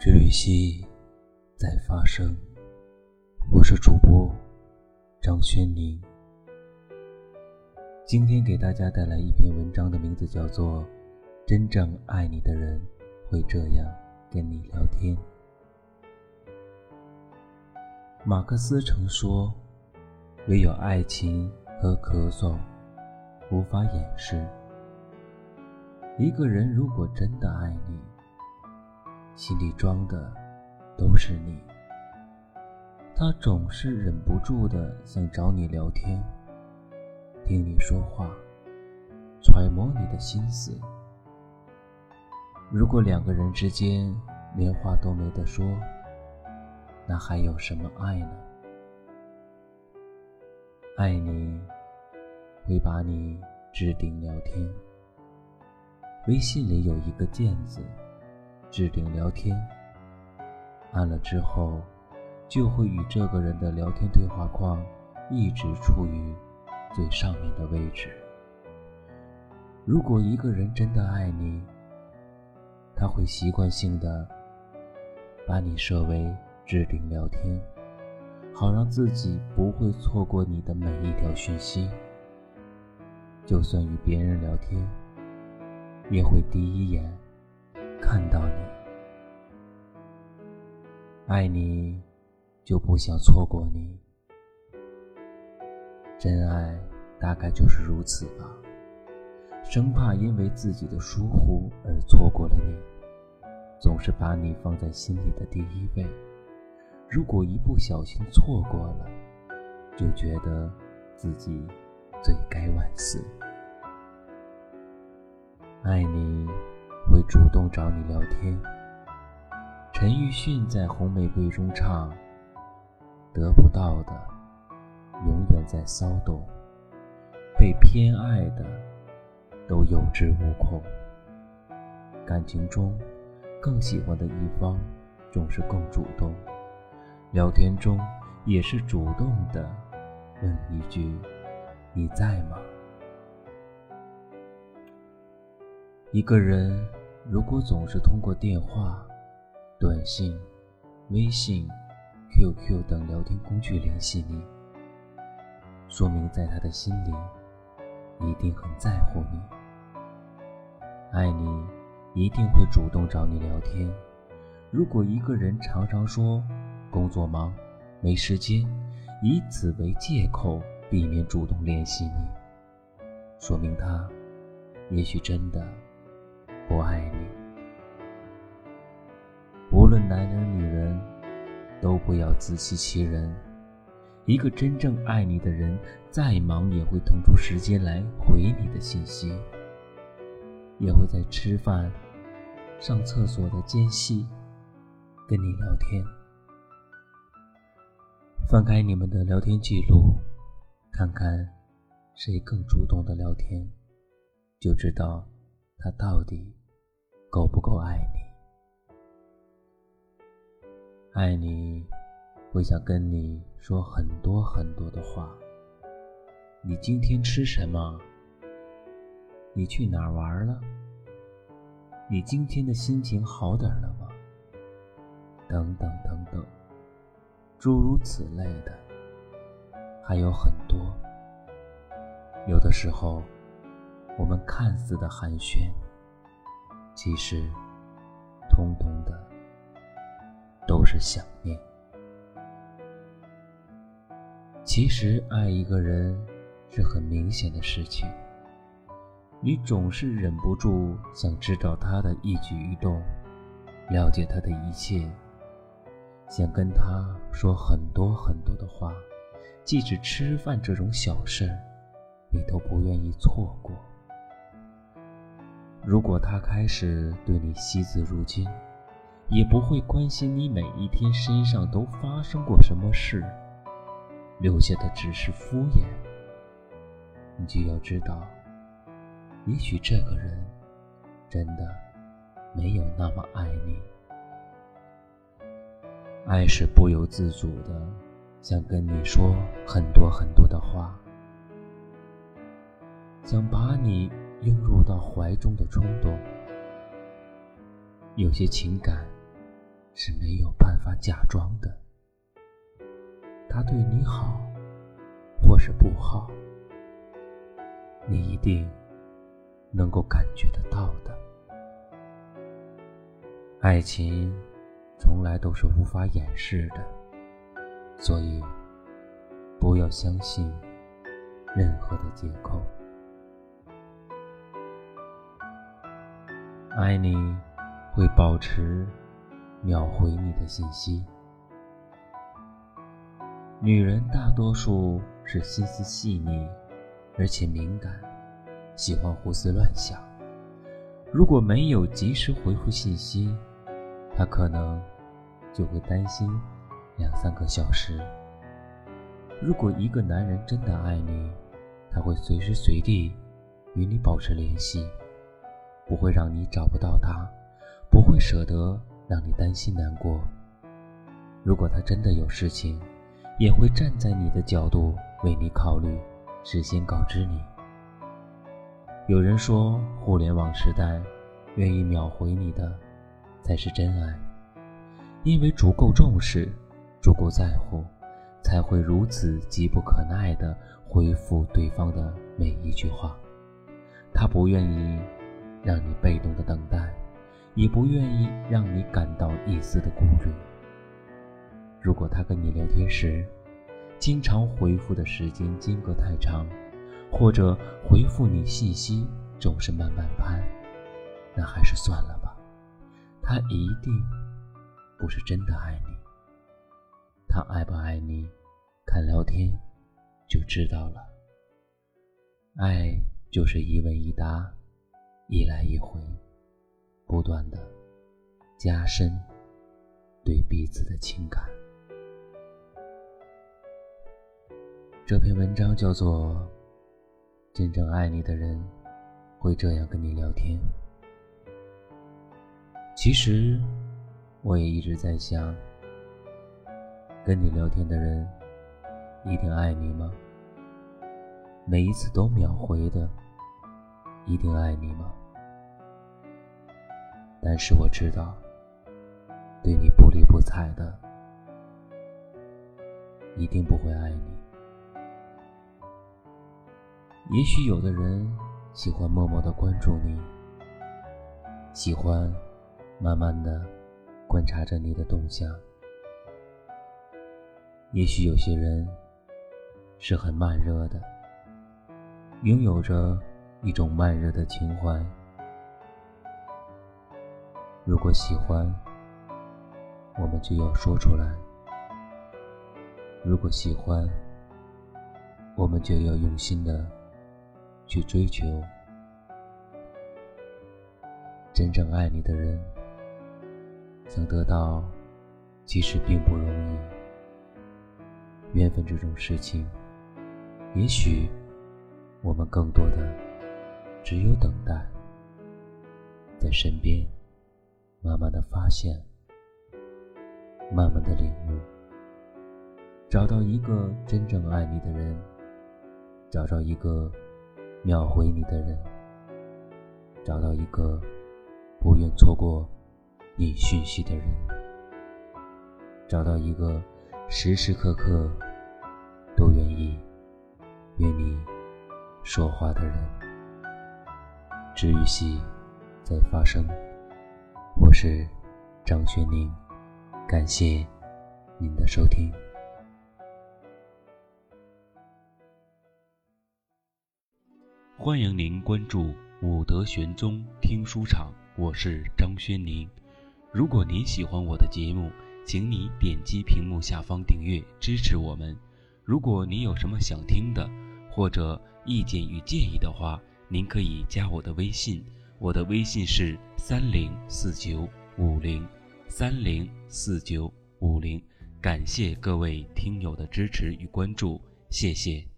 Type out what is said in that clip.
治愈系在发生，我是主播张轩宁。今天给大家带来一篇文章，的名字叫做《真正爱你的人会这样跟你聊天》。马克思曾说：“唯有爱情和咳嗽无法掩饰。一个人如果真的爱你。”心里装的都是你，他总是忍不住的想找你聊天，听你说话，揣摩你的心思。如果两个人之间连话都没得说，那还有什么爱呢？爱你会把你置顶聊天，微信里有一个键字。置顶聊天，按了之后，就会与这个人的聊天对话框一直处于最上面的位置。如果一个人真的爱你，他会习惯性的把你设为置顶聊天，好让自己不会错过你的每一条讯息。就算与别人聊天，也会第一眼。看到，爱你，就不想错过你。真爱大概就是如此吧，生怕因为自己的疏忽而错过了你，总是把你放在心里的第一位。如果一不小心错过了，就觉得自己罪该万死。爱你。会主动找你聊天。陈奕迅在《红玫瑰》中唱：“得不到的永远在骚动，被偏爱的都有恃无恐。感情中更喜欢的一方总是更主动，聊天中也是主动的问一句：‘你在吗？’一个人。”如果总是通过电话、短信、微信、QQ 等聊天工具联系你，说明在他的心里一定很在乎你，爱你一定会主动找你聊天。如果一个人常常说工作忙、没时间，以此为借口避免主动联系你，说明他也许真的。不爱你，无论男人女人，都不要自欺欺人。一个真正爱你的人，再忙也会腾出时间来回你的信息，也会在吃饭、上厕所的间隙跟你聊天。翻开你们的聊天记录，看看谁更主动的聊天，就知道他到底。够不够爱你？爱你，会想跟你说很多很多的话。你今天吃什么？你去哪儿玩了？你今天的心情好点了吗？等等等等，诸如此类的，还有很多。有的时候，我们看似的寒暄。其实，通通的都是想念。其实，爱一个人是很明显的事情。你总是忍不住想知道他的一举一动，了解他的一切，想跟他说很多很多的话，即使吃饭这种小事，你都不愿意错过。如果他开始对你惜字如金，也不会关心你每一天身上都发生过什么事，留下的只是敷衍，你就要知道，也许这个人真的没有那么爱你。爱是不由自主的，想跟你说很多很多的话，想把你。拥入到怀中的冲动，有些情感是没有办法假装的。他对你好，或是不好，你一定能够感觉得到的。爱情从来都是无法掩饰的，所以不要相信任何的借口。爱你会保持秒回你的信息。女人大多数是心思细腻，而且敏感，喜欢胡思乱想。如果没有及时回复信息，她可能就会担心两三个小时。如果一个男人真的爱你，他会随时随地与你保持联系。不会让你找不到他，不会舍得让你担心难过。如果他真的有事情，也会站在你的角度为你考虑，事先告知你。有人说，互联网时代，愿意秒回你的才是真爱，因为足够重视，足够在乎，才会如此急不可耐地回复对方的每一句话。他不愿意。让你被动的等待，也不愿意让你感到一丝的顾虑。如果他跟你聊天时，经常回复的时间间隔太长，或者回复你信息总是慢半拍，那还是算了吧。他一定不是真的爱你。他爱不爱你，看聊天就知道了。爱就是一问一答。一来一回，不断的加深对彼此的情感。这篇文章叫做《真正爱你的人会这样跟你聊天》。其实，我也一直在想，跟你聊天的人一定爱你吗？每一次都秒回的，一定爱你吗？但是我知道，对你不理不睬的，一定不会爱你。也许有的人喜欢默默的关注你，喜欢慢慢的观察着你的动向。也许有些人是很慢热的，拥有着一种慢热的情怀。如果喜欢，我们就要说出来；如果喜欢，我们就要用心的去追求。真正爱你的人，想得到，其实并不容易。缘分这种事情，也许我们更多的只有等待，在身边。慢慢的发现，慢慢的领悟，找到一个真正爱你的人，找到一个秒回你的人，找到一个不愿错过你讯息的人，找到一个时时刻刻都愿意与你说话的人。治愈系在发生。我是张轩宁，感谢您的收听。欢迎您关注武德玄宗听书场，我是张轩宁。如果您喜欢我的节目，请你点击屏幕下方订阅支持我们。如果您有什么想听的，或者意见与建议的话，您可以加我的微信。我的微信是三零四九五零三零四九五零，感谢各位听友的支持与关注，谢谢。